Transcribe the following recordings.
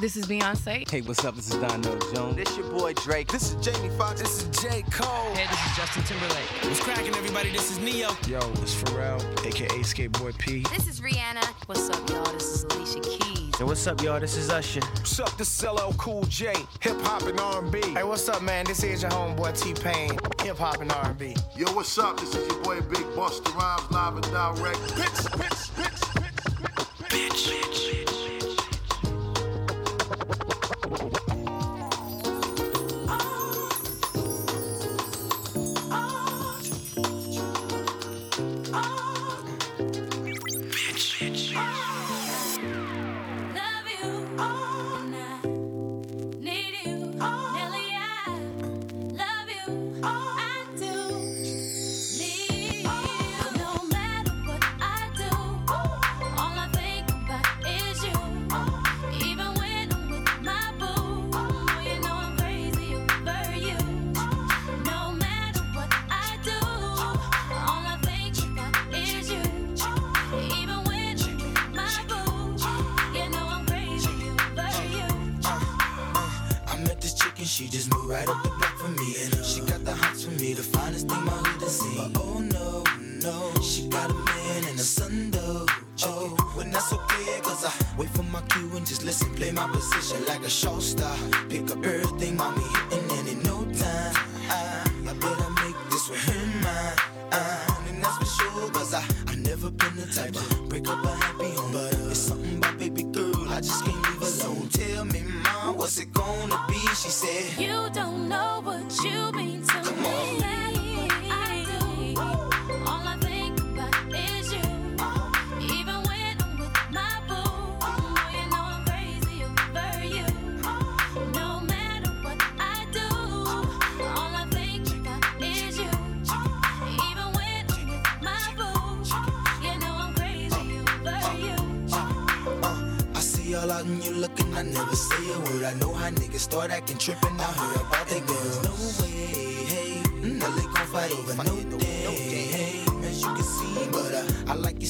This is Beyonce. Hey, what's up? This is Donell Jones. This your boy Drake. This is Jamie Foxx. This is J. Cole. Hey, this is Justin Timberlake. What's cracking, everybody? This is Ne-Yo. Yo, it's Pharrell, aka Skateboard P. This is Rihanna. What's up, y'all? This is Alicia Keys. And what's up, y'all? This is Usher. What's up? This is LL Cool J. Hip hop and R&B. Hey, what's up, man? This is your homeboy T Pain. Hip hop and R&B. Yo, what's up? This is your boy Big Busta Rhymes, live and direct. Bitch, bitch, bitch, bitch, bitch, bitch. bitch.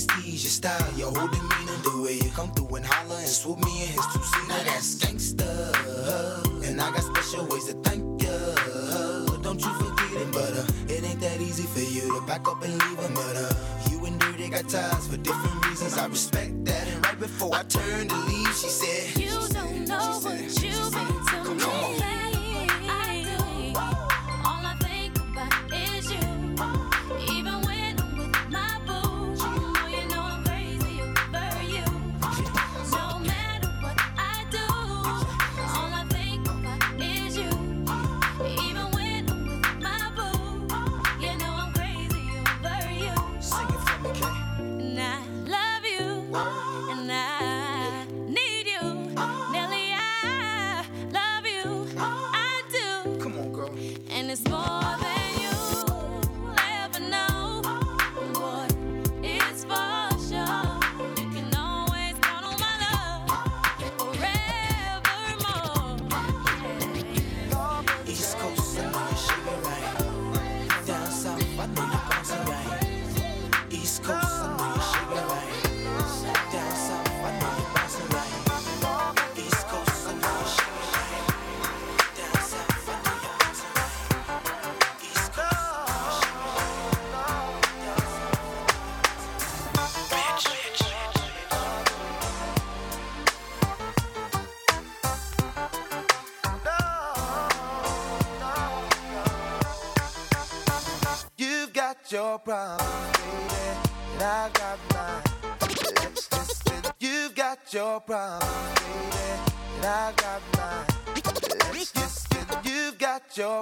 prestige, your style, your whole demeanor, the way you come through and holler and swoop me in his two seat. Now that's gangsta, and I got special ways to thank ya. Don't you forget it, but uh, it ain't that easy for you to back up and leave him, but uh, you and Dirty got ties for different reasons. I respect that, and right before I turned to leave, she said, You don't know what.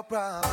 problem.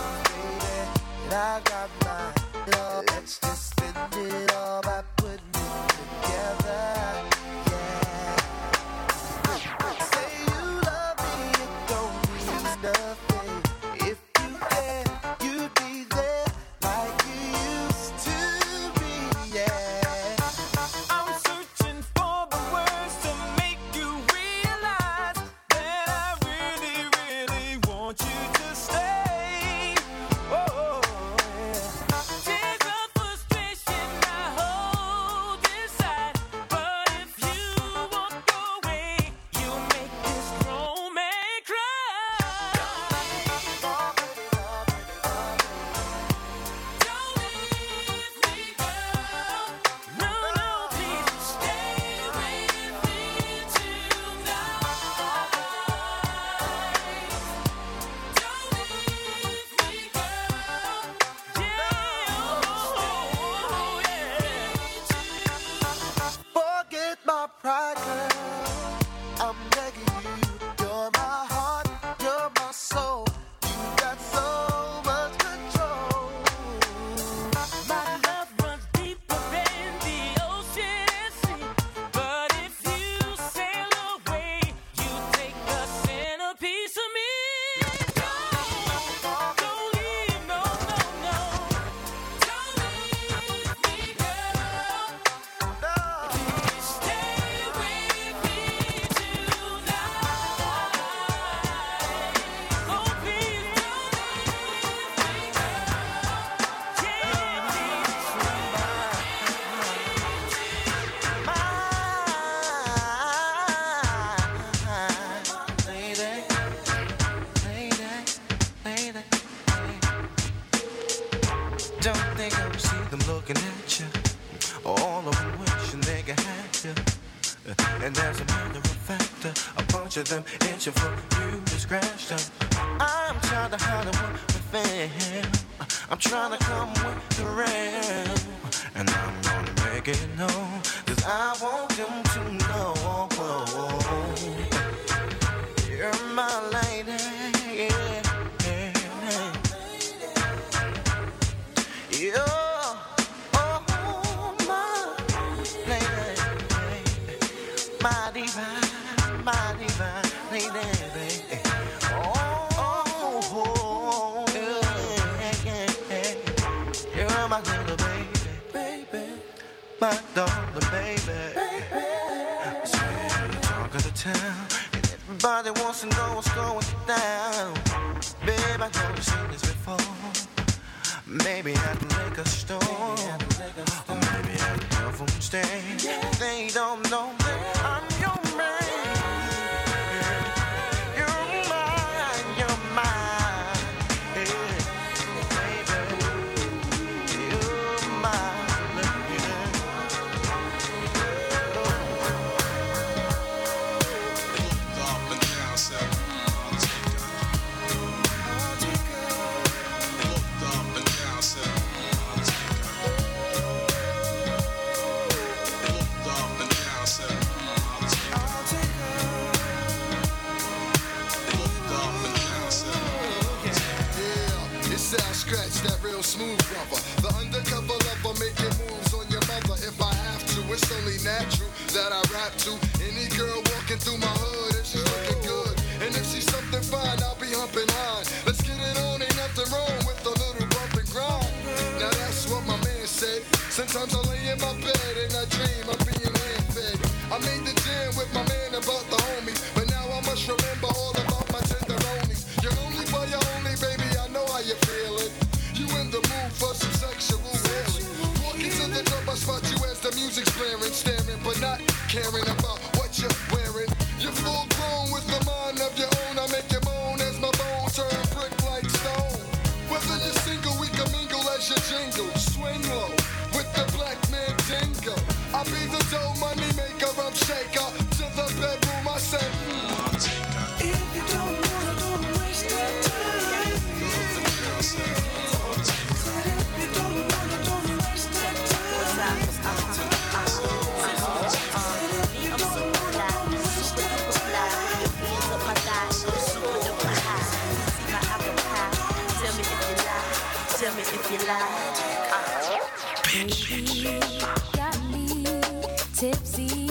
Them my little baby. My baby. Talk of the town. And everybody wants to know what's going down. I you've seen this before. Maybe at the liquor store. Or maybe telephone stand. They don't know that smooth rubber. The undercover lover making moves on your mother. If I have to, it's only natural that I rap to any girl walking through my not caring tipsy,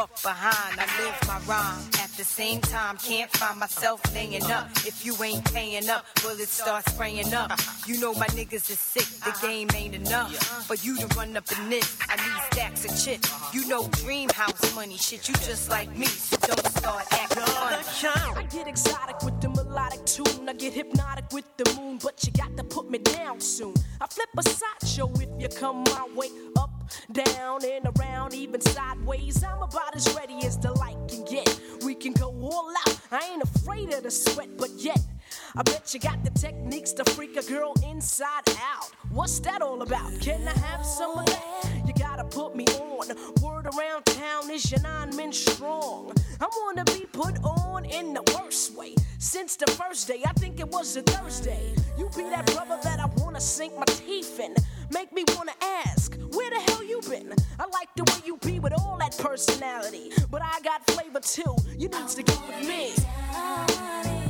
buck behind. I live my rhyme. At the same time, can't find myself laying up. If you ain't paying up, bullets start spraying up. You know my niggas is sick, the game ain't enough. For you to run up in this, I need stacks of chips. You know dream house money, shit, you just like me, so don't start acting funny. I get exotic with the melodic tune. I get hypnotic with the moon, but you got to put me down soon. I flip a sideshow if you come my way. Up, down, and around, even sideways. I'm about as ready as the light can get. We can go all out. I ain't afraid of the sweat, but yet. I bet you got the techniques to freak a girl inside out. What's that all about? Can I have some of that? You gotta put me on. Word around town is your nine men strong. I wanna be put on in the worst way. Since the first day, I think it was a Thursday. You be that brother that I wanna sink my teeth in. Make me wanna ask, where the hell you been? I like the way you be with all that personality. But I got flavor too. You needs to get with me.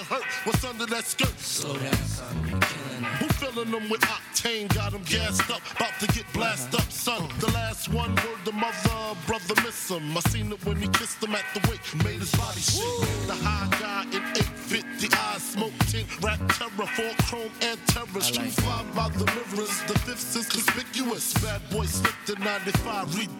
to hurt. What's under that skirt? Slow down, son. Killing it. Who filling them with octane? Got them gassed up, about to get blasted up, son. The last one word the mother, brother miss him. I seen it when he kissed him at the wake, made his body shake. The high guy in 850 eyes, smoke tint, rap terror, four chrome and terror. Street five by the mirrors, the fifth is conspicuous. Bad boy slipped in 95, ridiculous.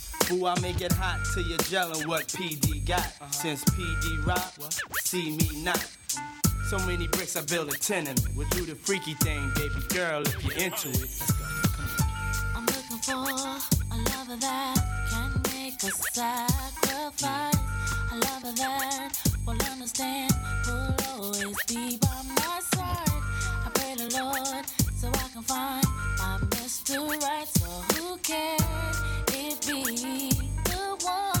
Ooh, I make it hot till you're gelling what PD got. Since PD rock, see me not. So many bricks, I build a tenement. We'll do the freaky thing, baby girl, if you're into it. Let's go. I'm looking for a lover that can make a sacrifice. A lover that will understand, will always be by my side. Pray the Lord so I can find my Mr. Right. So who can it be? The one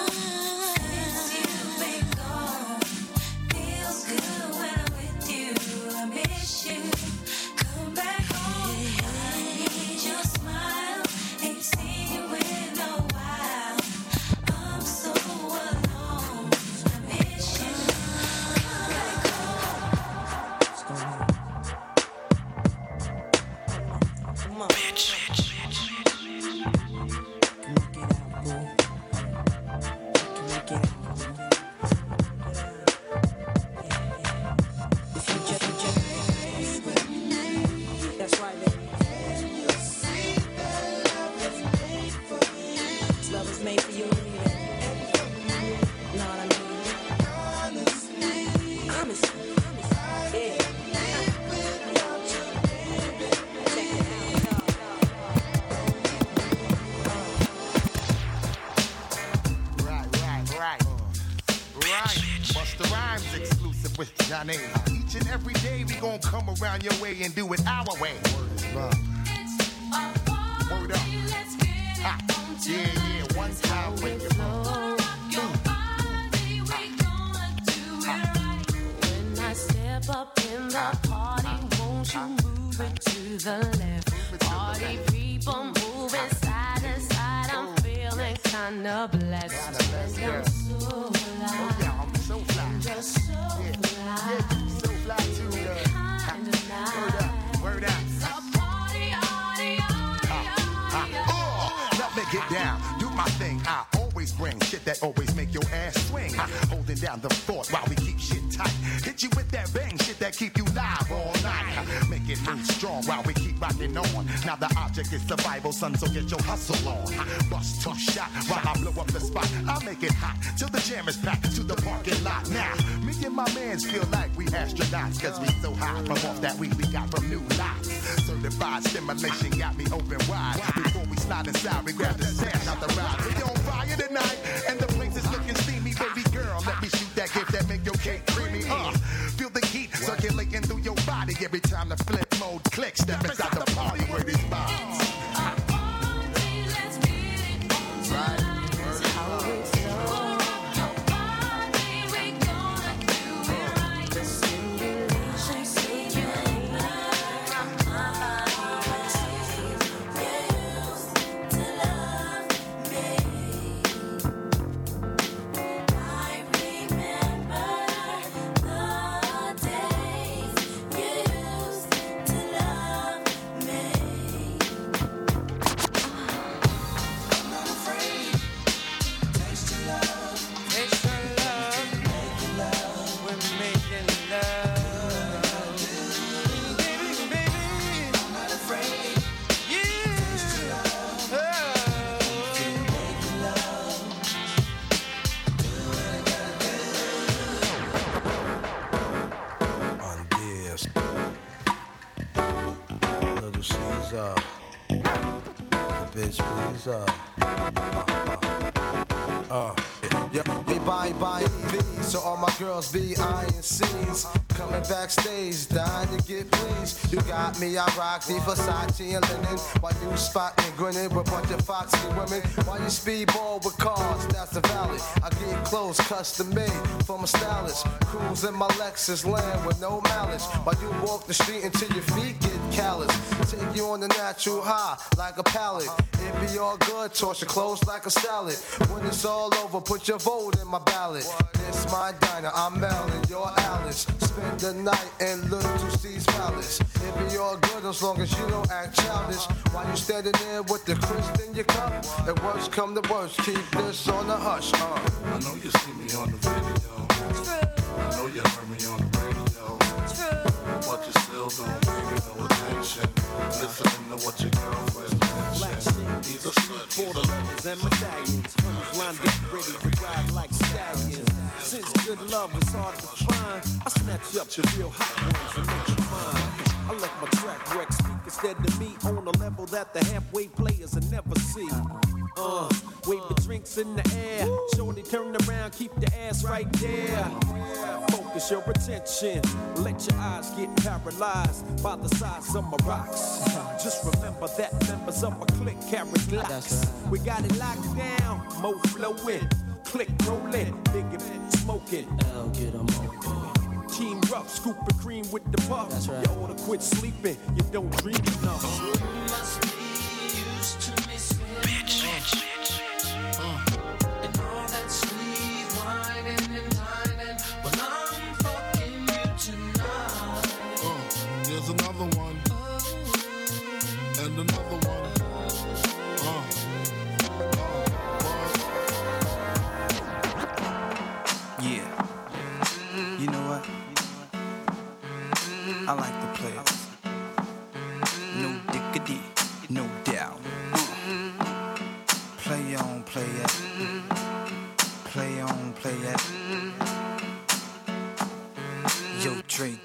around your way and do it our way. Word up. Ha. Yeah, yeah, one time your mm. When I step up in the party, won't you move it to the left? Party people moving side to side. I'm oh, feeling kinda blessed. And I'm so oh, alive. I'm so fly. Just so. So fly too, girl. Kinda nice. Word up. Bring. Shit that always make your ass swing. Holding down the fort while we keep shit tight. Hit you with that bang shit that keep you live all night. Make it move strong while we keep rocking on. Now the object is survival, son, so get your hustle on. Bust two shot while I blow up the spot. I make it hot till the jam is packed to the parking lot. Now, me and my mans feel like we astronauts, cause we so high from off that weed we got from new lots. Certified stimulation got me open wide. Before we slide inside, we grab the stash out the ride. Fire tonight, and the place is looking steamy. Baby girl, let me shoot that gift that make your cake creamy. Uh, feel the heat circulating through your body every time the flip mode clicks. Step inside the party where these vibes. Please, uh. Uh, uh. Yep, they buy buy EVs, so all my girls be eyeing C's. Coming backstage, dying to get pleased. You got me, I rock the Versace and linen. While you spot and grinning with a bunch of foxy women. While you speedball with cars, that's the valley. I get clothes custom made from a stylist. Cruise in my Lexus land with no malice. While you walk the street until your feet get callous. Take you on the natural high like a pallet. It be all good, toss your clothes like a salad. When it's all over, put your vote in my ballot. This my diner, I'm Mel and you're Alice. Spend the night in Little C's Palace. It be all good as long as you don't act childish. While you standing there with the crisp in your cup. And worst come to worst, keep this on the hush. Uh. I know you see me on the video. I know you heard me on the radio. But you still don't pay no attention. Listening to what your girlfriend mentioned. He's a slut, and medallions. Honeys lined up ready to ride like stallions. Since good love is hard to find, I snatch up your real hot ones and make you mine. I let my track wreck speak instead of me on a level that the halfway players will never see. Uh, wave the drinks in the air. Shorty turn around, keep the ass right there. Focus your attention. Let your eyes get paralyzed by the size of my rocks. Just remember that members of my clique carry glocks. We got it locked down, mo flowing, click rolling, big smoking. L get 'em open. Team rough, scoop and cream with the puff. That's right. You oughta quit sleeping, you don't dream enough.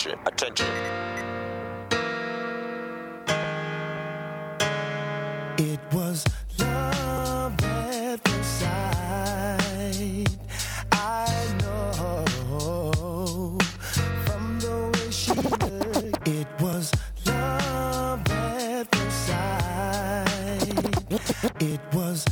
attention, attention. It was love at first sight. I know from the way she looked. It was love at first sight. It was.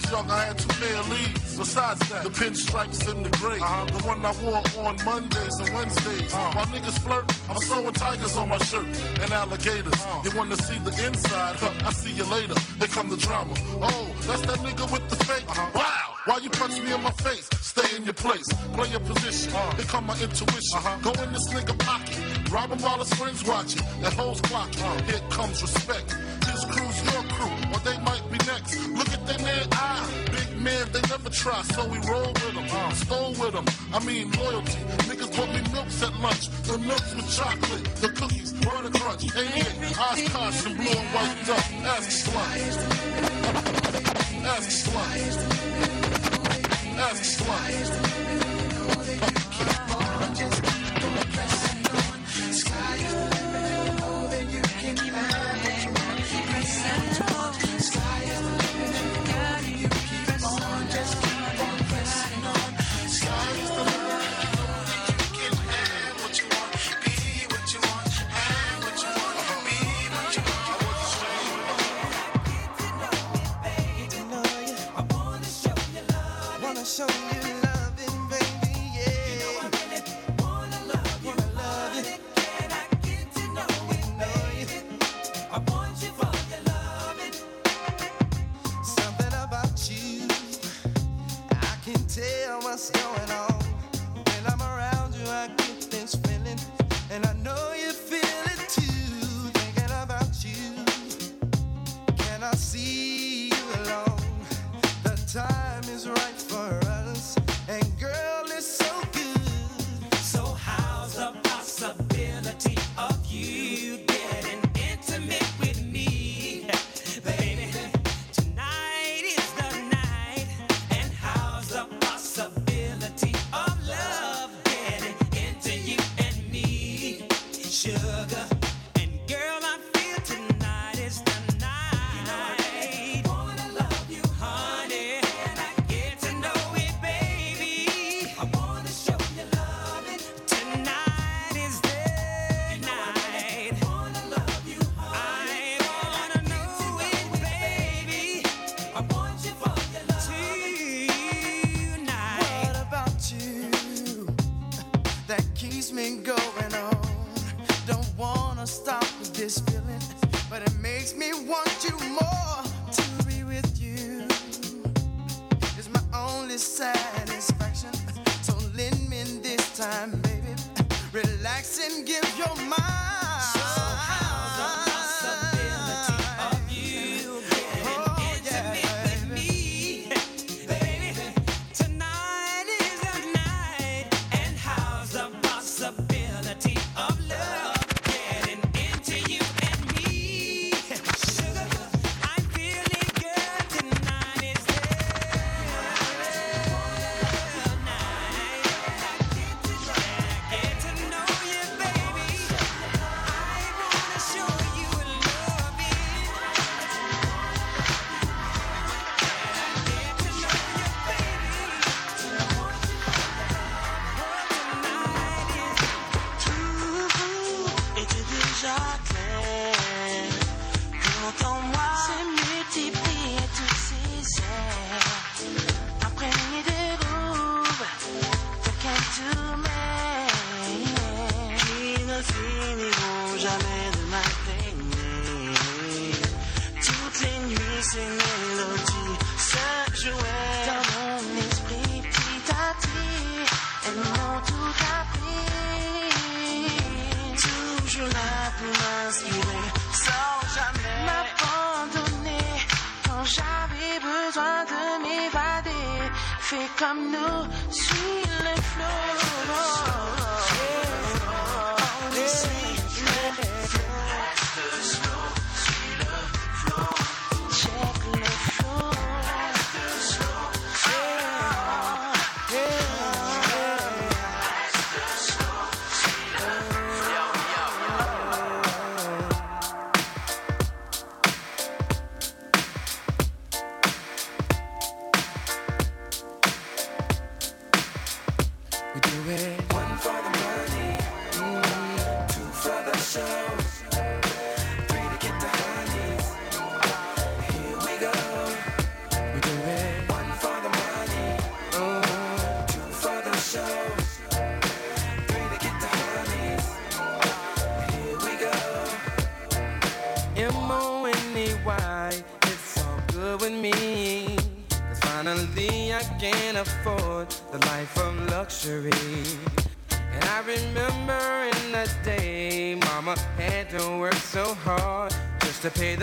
was young, I had two pair leads. Besides that, the pinstripes and the gray. Uh-huh. The one I wore on Mondays and Wednesdays. Uh-huh. My niggas flirt, I'm sewing tigers on my shirt and alligators. Uh-huh. You wanna see the inside? Huh, I see you later. Here come the drama. Oh, that's that nigga with the fake. Uh-huh. Wow! Why you punch me in my face? Stay in your place, play your position. Uh, Here come my intuition. Uh-huh. Go in this nigga pocket, rob him while his friends watching. That hoes clock. Uh, Here comes respect. never try, so we roll with them. Uh, stole with them, I mean loyalty. Niggas bought me milks at lunch. The milks with chocolate, the cookies, burger crunch, 88, Oshkosh, and blue and white duck. Ask sluts. Ask sluts. Ask sluts.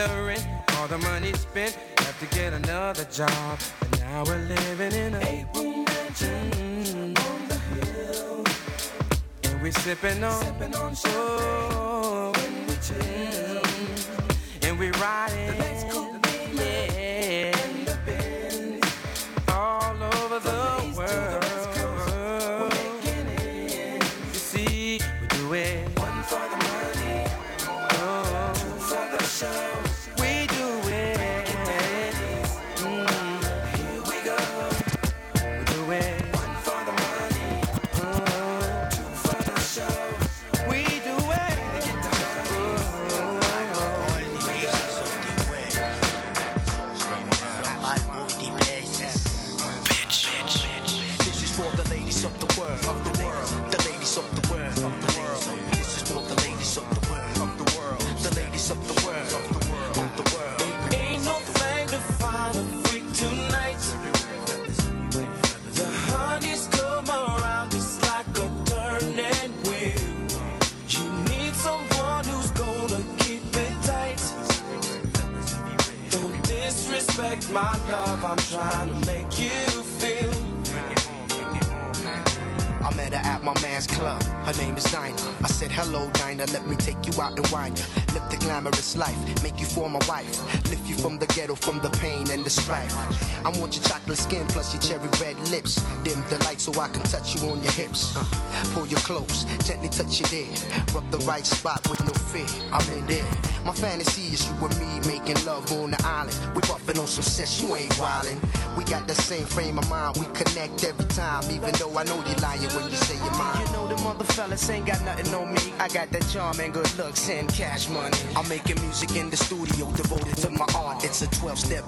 stuttering. All the money spent, have to get another job. And now we're living in a eight room mansion mm-hmm. on the hill. And we're sipping on, sipping on champagne. Oh, so I can touch you on your hips. Uh, pull you close, gently touch your there. Rub the right spot with no fear. I'm in there. My fantasy is you and me making love on the island. We buffing on some sex, you ain't wildin'. We got the same frame of mind, we connect every time. Even though I know you lying when you say you're mine. You know the other fellas ain't got nothing on me. I got that charm and good looks and cash money. I'm making music in the studio devoted to my art. It's a 12 step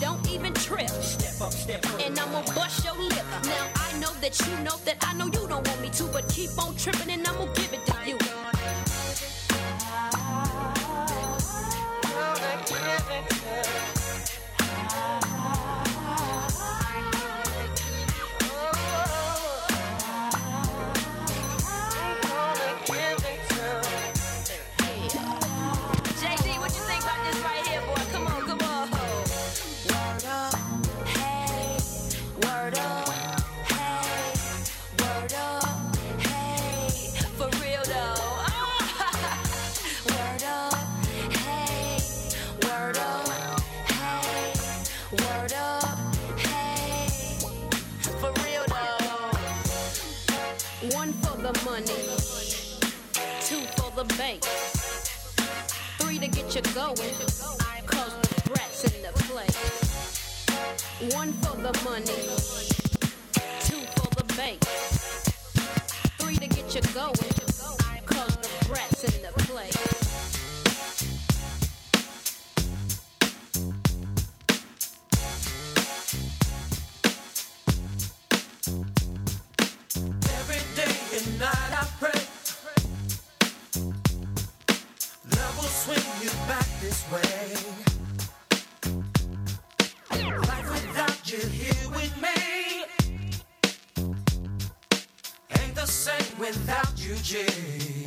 Don't even trip. Step up, step up. And I'ma bust your lip. Now I know that you know that I know you don't want you're here with me. Ain't the same without you, Jay.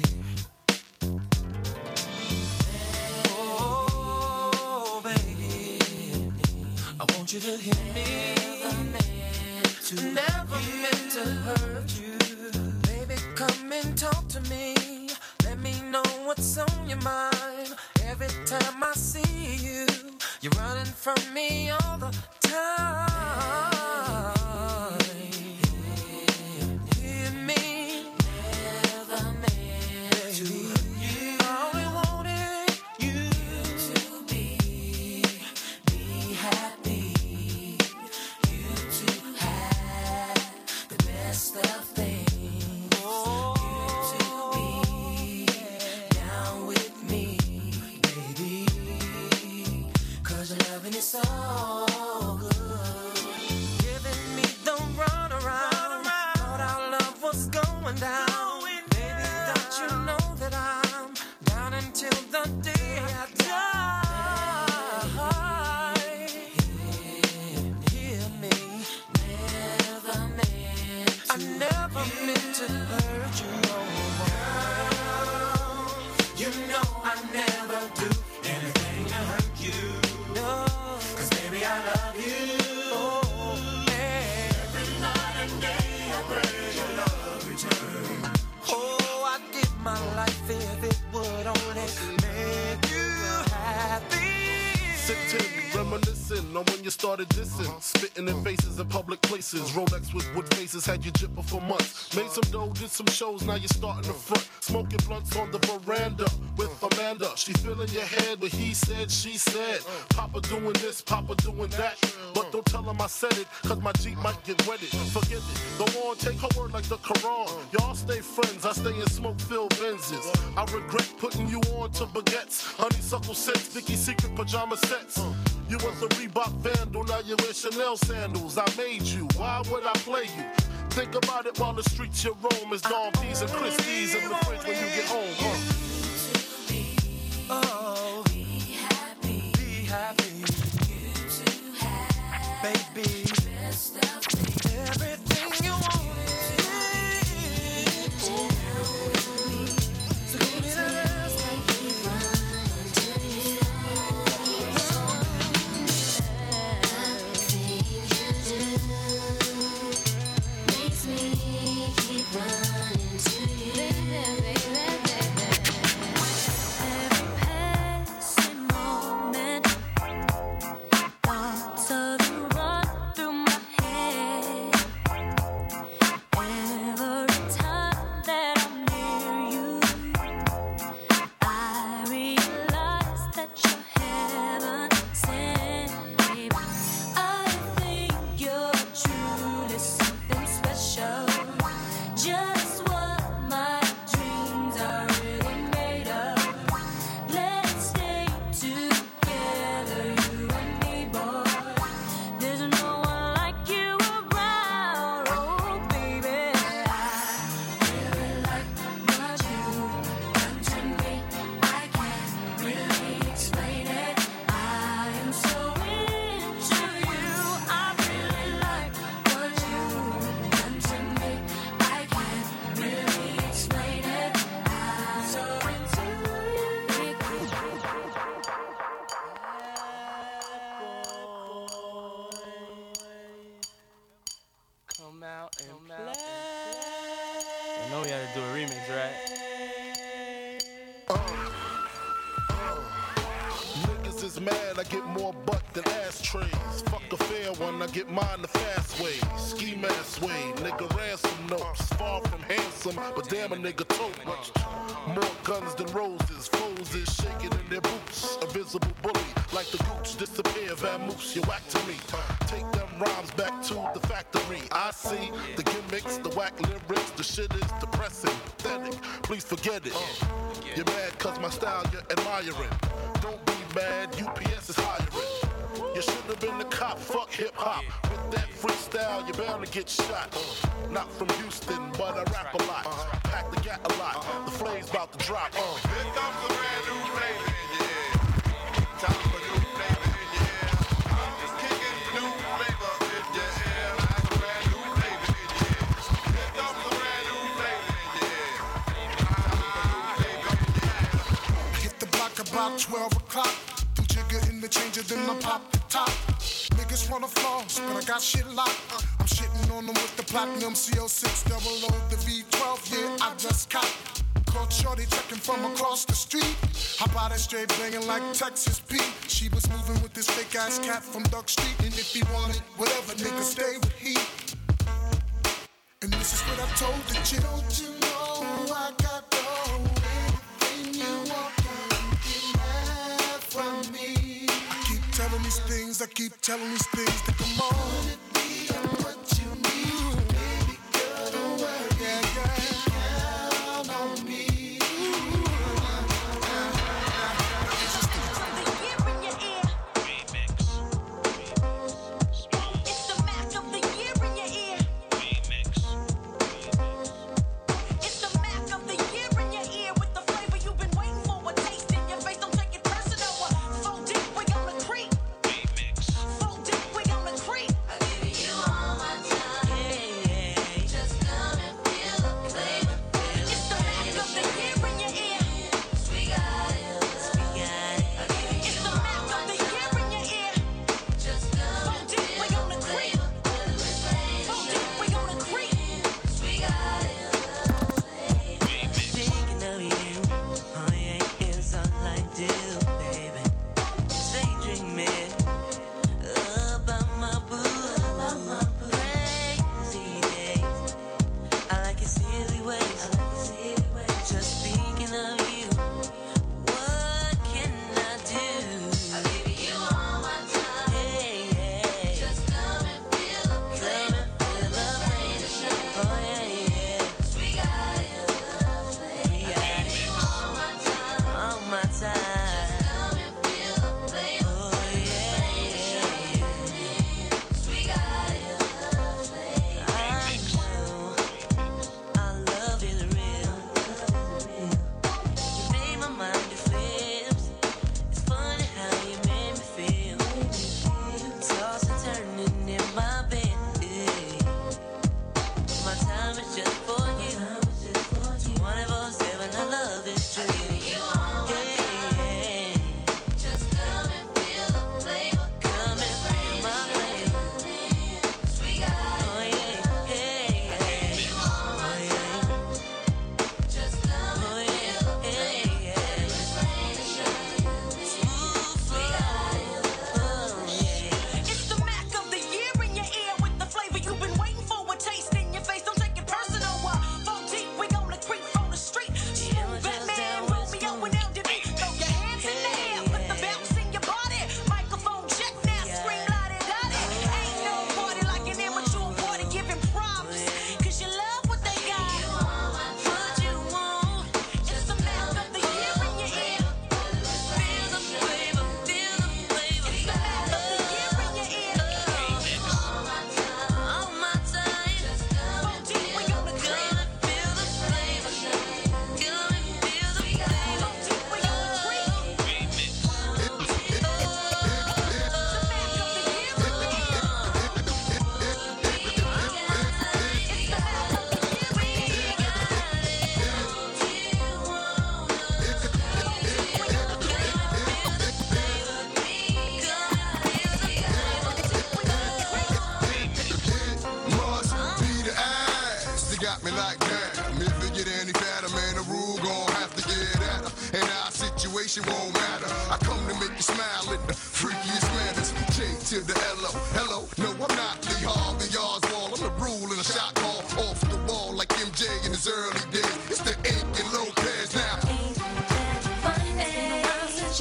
Oh, baby, I want you to hear me. Never meant to, Never meant to hurt you. Baby, come and talk to me. Let me know what's on your mind. Every time I see you, you're running from me all the time. Had you jipping for months. Made some dough, did some shows, now you're starting to front. Smoking blunts on the veranda yeah, she filling your head with he said, she said. Papa doing this, Papa doing that. But don't tell him I said it, cause my Jeep might get wetted. Forget it, go on, take her word like the Koran. Y'all stay friends, I stay in smoke filled Benzes. I regret putting you on to baguettes, honeysuckle sets, Vicky Secret pajama sets. You was a Reebok vandal, now you wear Chanel sandals. I made you, why would I play you? Think about it while the streets you roam is Don and Christie's in the fridge when you get home, huh? everything stop, fuck hip hop. With that freestyle, you're bound to get shot. Not from Houston, but I rap a lot. Pack the gat a lot. The flame's about to drop. Here comes a brand new flame, yeah. Time for new yeah. I'm just new in air brand new yeah. Comes a brand new yeah. The Hit the block about 12 o'clock. Do jigger in the changer then I pop the top. Niggas wanna floss, but I got shit locked. Uh. I'm shitting on them with the platinum CO6 double O, the V12, yeah, I just caught. Caught Shorty checking from across the street. How about that straight banging like Texas Pete? She was moving with this fake ass cat from Duck Street. And if he wanted whatever, nigga stay with he. And this is what I told the chick. I keep telling these things to come on.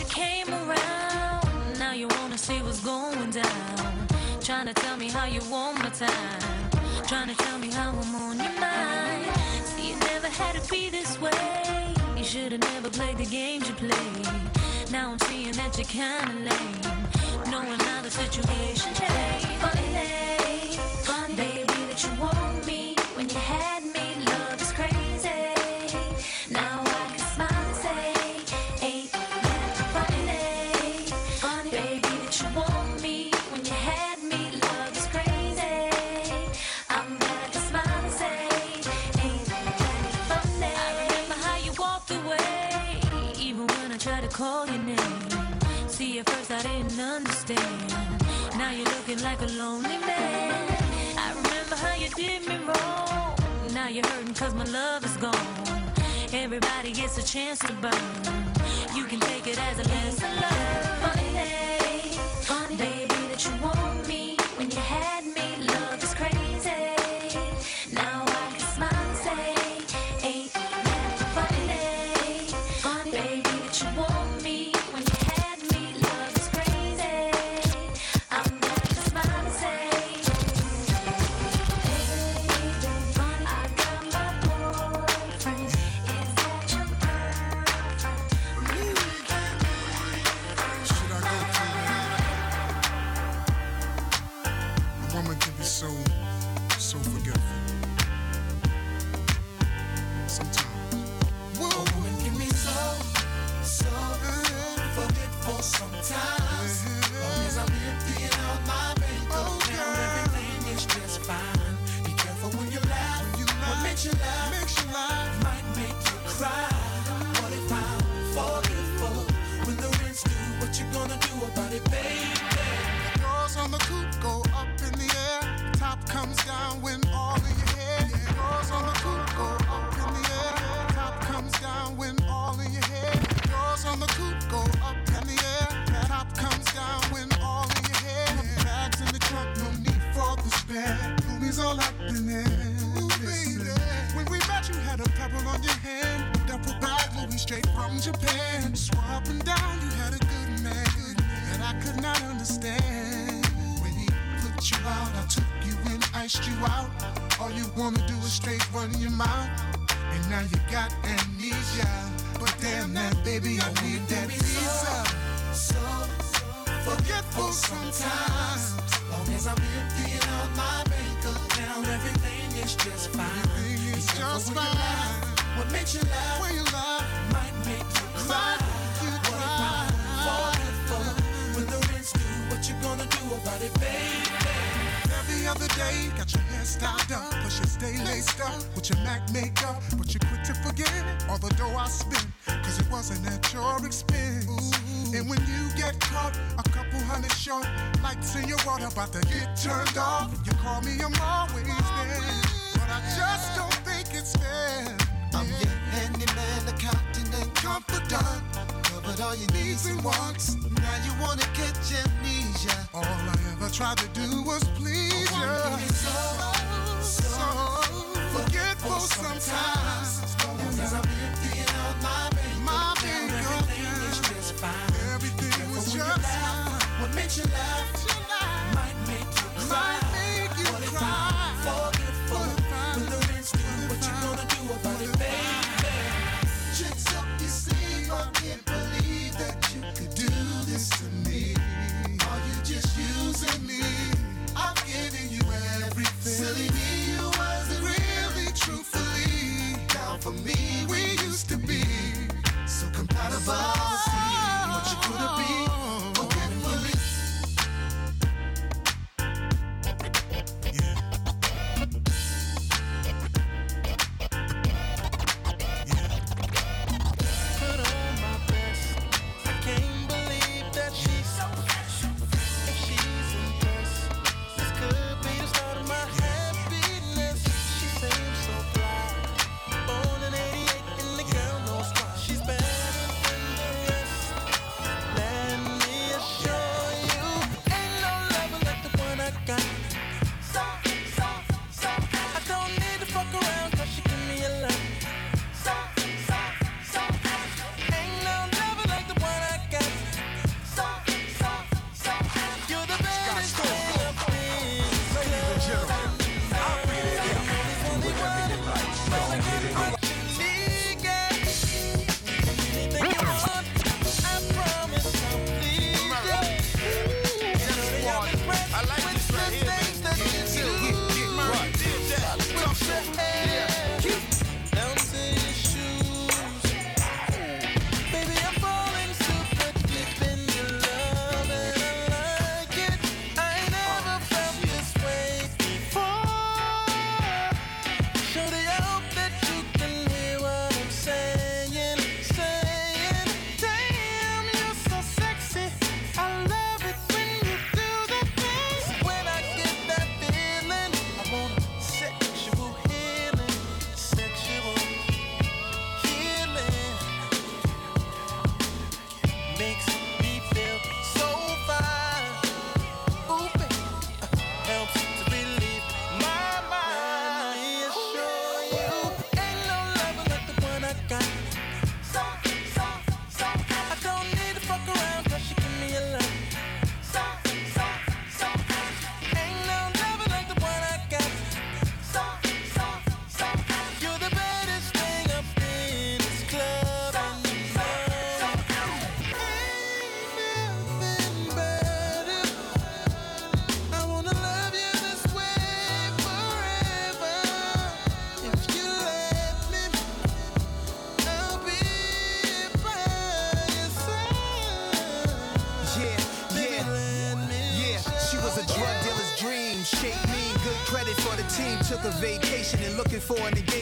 You came around. Now you wanna see what's going down. Trying to tell me how you want my time. Trying to tell me how I'm on your mind. See, it never had to be this way. You should have never played the games you played. Now I'm seeing that you're kinda lame. Knowing how the situation changed. Funny, funny, baby, that you want me when you had looking like a lonely man. I remember how you did me wrong. Now you're hurting cause my love is gone. Everybody gets a chance to burn. You can take it as a lesson. Funny day, funny baby that you want Movies all in there. When we met, you had a pebble on your hand. Duffel bag, moving straight from Japan. And down, you had a good man. That I could not understand. When he put you out, I took you in, iced you out. All you wanna do is straight run your mouth. And now you got amnesia. But damn that baby, I need that visa. So forgetful sometimes. Long as I'm my bank account, everything is just fine. Everything is just fine. What makes you laugh? When you laugh, might make you cry. you What if I'm when the rent's due? What you gonna do about it, baby? Every other day, got your hair styled up, plus you stay laced up with your MAC makeup. But you quit to forget all the dough I spent, cause it wasn't at your expense. And when you get caught, hundred short, lights in your water about to get turned off. You call me, I'm always there. But I just don't think it's fair. I'm your handyman, accountant, and confidant. Covered all your needs and wants. Now you wanna catch amnesia. All I ever tried to do was please you. Oh, so, so forgetful sometimes. Long as I'm emptying you might make you cry. The rent's due, what you gonna do about it, baby? Tricks up your sleeve, I can't believe that you could do this to me. Are you just using me? I'm giving you everything. Silly me, you wasn't really for me. We used to be so compatible.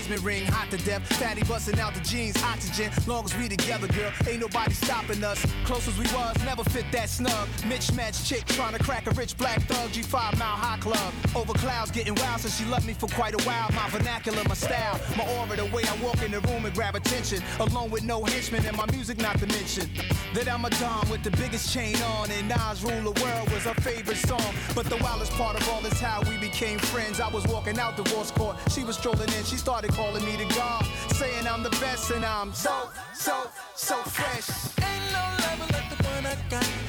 Engagement ring. Hot to death. Fatty busting out the jeans. Oxygen. Long as we together, girl. Ain't nobody stopping us. Close as we was, never fit that snug. Mitch match chick trying to crack a rich black thug. G5 Mile High Club. Over clouds getting wild since she loved me for quite a while. My vernacular, my style, my aura, the way I walk in the room and grab attention. Alone with no henchmen and my music not to mention. That I'm a Don with the biggest chain on and Nas Rule the World was her favorite song. But the wildest part of all is how we became friends. I was walking out divorce court, she was strolling in, she started calling me the God, saying I'm the best and I'm so, so, so fresh. Ain't no level got.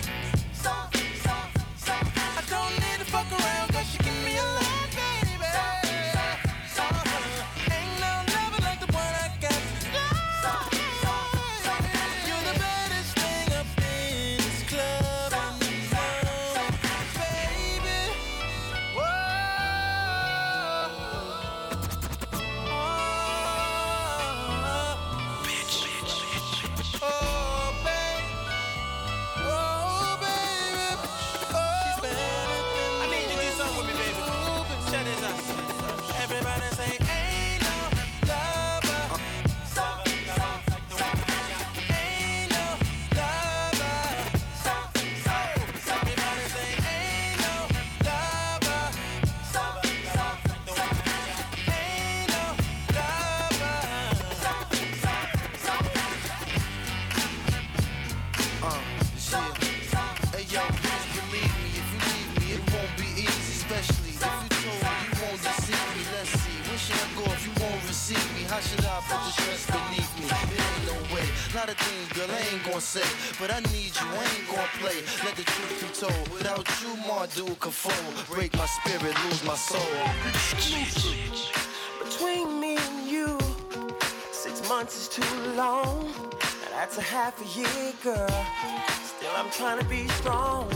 Be strong.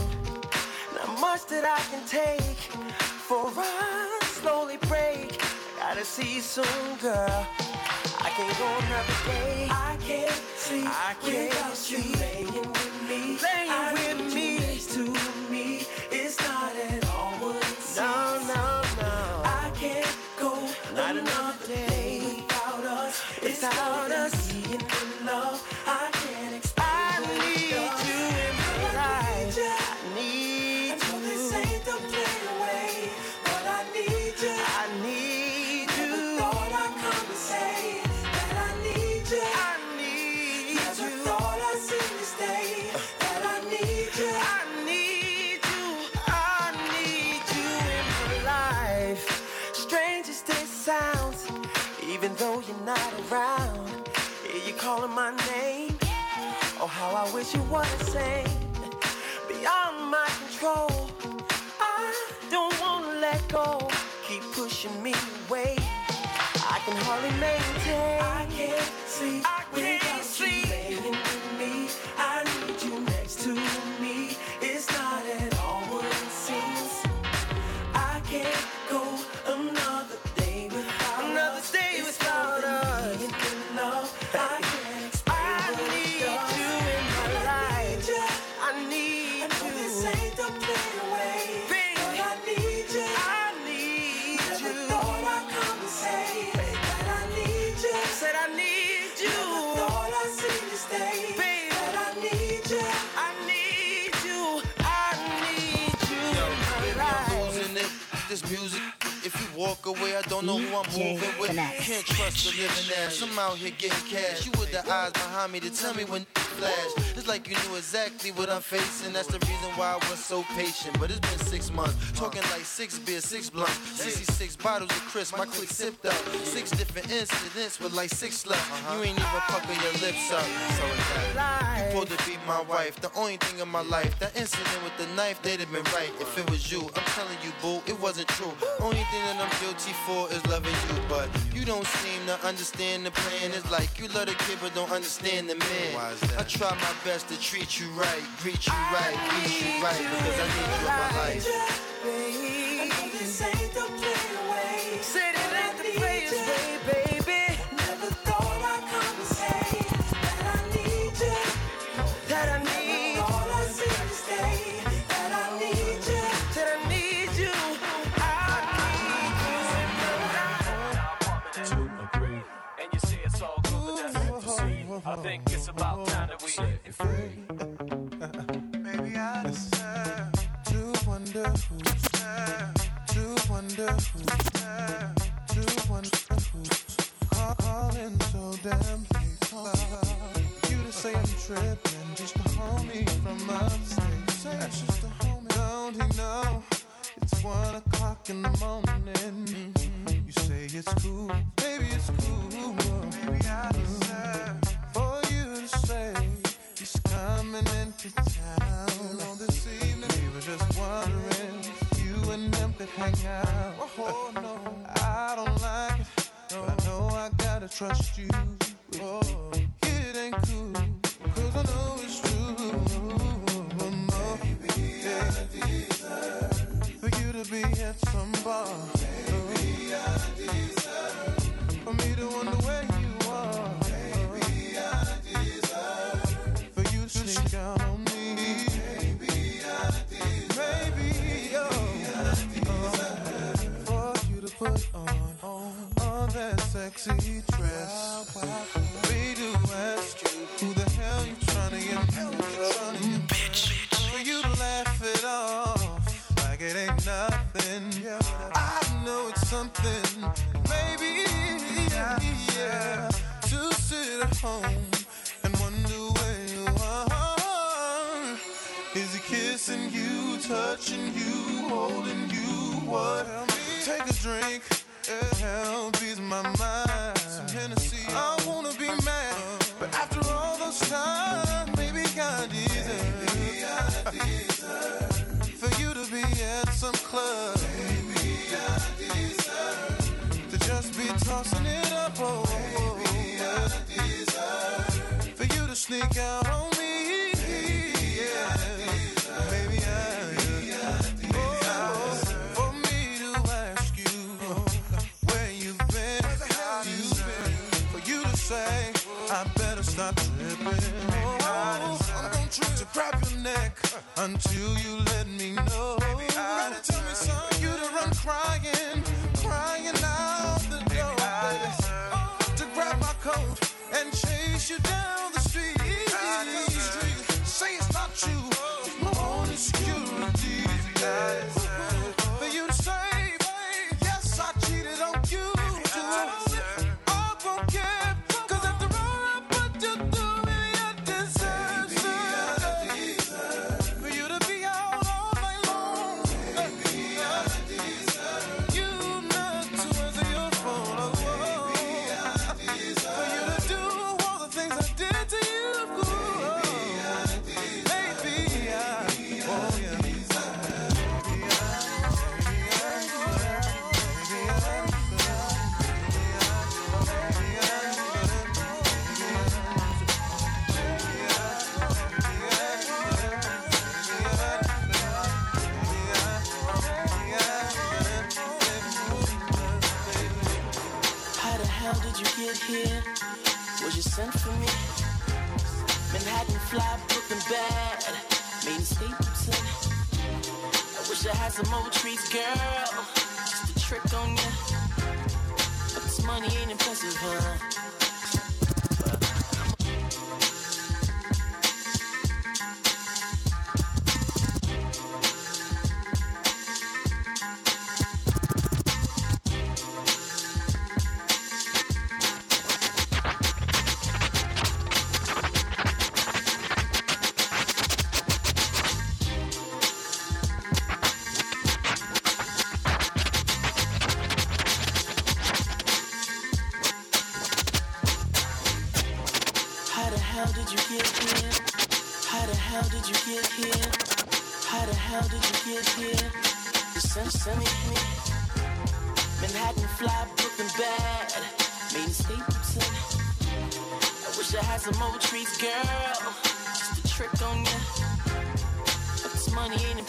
Not much that I can take for I slowly break. Gotta see soon, girl. I can't go another day. I can't see I can't without you playing with me. Playing I with me. To me. It's not at all what it seems. No, no, no. I can't go not another day without us. It's without us. Being in love, wish you the same. Beyond my control. I don't wanna let go. Keep pushing me away. I can hardly maintain. I can't see. I walk away, I don't know who I'm moving with. Can't trust the living ass. I'm out here getting cash. You with the eyes behind me to tell me when flash. It's like you knew exactly what I'm facing. That's the reason why I was so patient. But it's been six months. Talking like six beers, six blunts, 66 bottles of crisp. My click sipped up. Six different incidents with like six left. You ain't even pucker your lips up. So that. You supposed to be my wife. The only thing in my life. That incident with the knife, they'd have been right if it was you. I'm telling you, boo, it wasn't true. Only thing that I'm guilty for is loving you. But you don't seem to understand the plan. It's like you love the kid but don't understand the man. I try my best to treat you right, greet you right, greet you right because I need you in my life. stop tripping. Oh, I'm going to try to grab your neck until you let me know. Baby, tell me son, you to run crying, crying out the door, baby. Oh, to grab my coat and chase you down the some more treats, girl.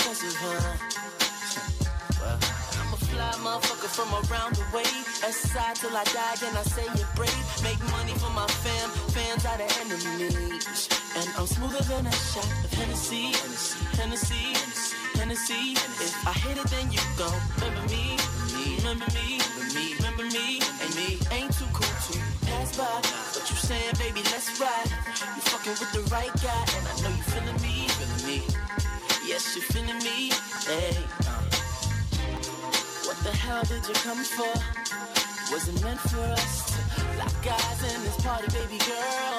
expensive, huh? I'm a fly motherfucker from around the way. Aside till I die, then I say it brave. Make money for my fam, fans are the enemies. And I'm smoother than a shot of Hennessy, Hennessy, Hennessy, Hennessy. If I hit it, then you go. Remember me, remember me, remember me, and me. Ain't too cool to pass by. What you saying, baby? Let's ride. You fucking with the right guy. Hell did you come for? Was it meant for us to lock eyes in this party, baby girl?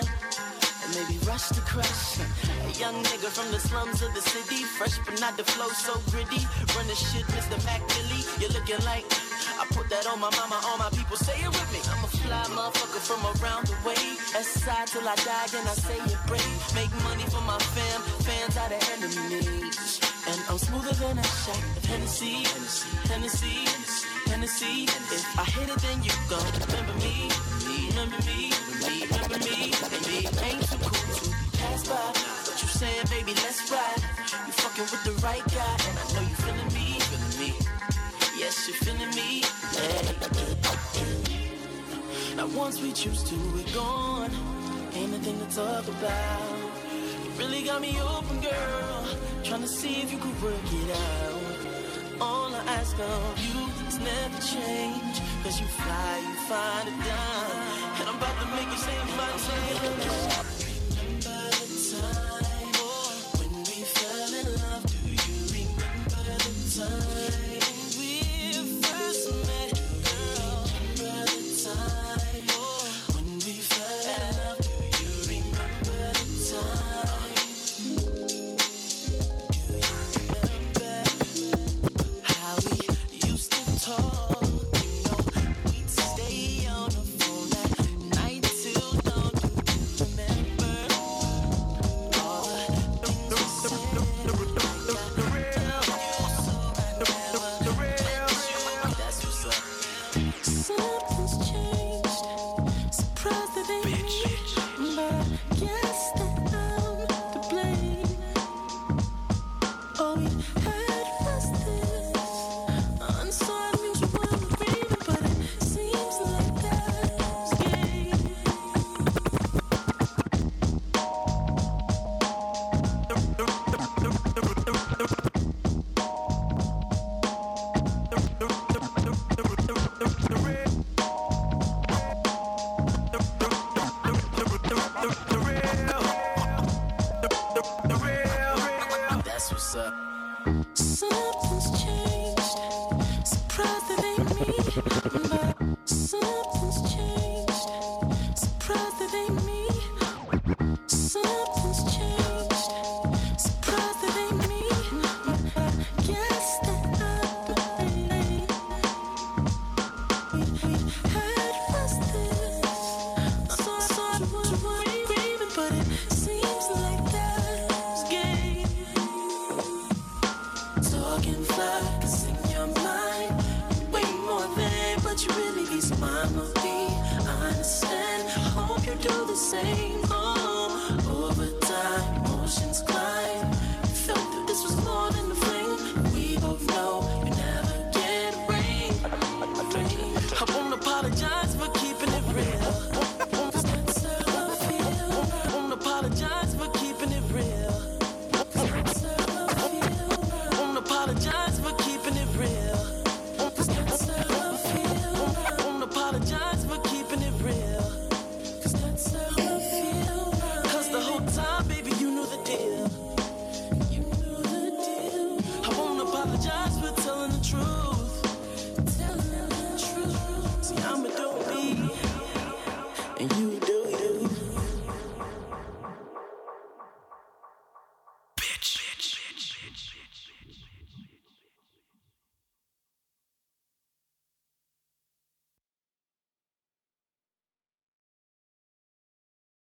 Or maybe rush to crush? A young nigga from the slums of the city, fresh but not the flow so gritty. Run the shit, Mr. Mac. You're looking like I put that on my mama, all my people say it with me. I'm a fly motherfucker from around the way. Aside till I die, then I say it brave. Make money for my fam, fans are the enemies. And I'm smoother than a shot of Hennessy, Hennessy, Hennessy. If I hit it, then you gon' remember me, remember me, remember me, and me. Ain't too cool to pass by. What you saying, baby? Let's ride. You fucking with the right guy, and I know you feeling me, feeling me. Yes, you're feeling me. Now once we choose to, we're gone. Ain't nothing to talk about. Really got me open, girl. Trying to see if you could work it out. All I ask of you is never change. Cause you fly, you find a dime. And I'm about to make you say my name. Remember the time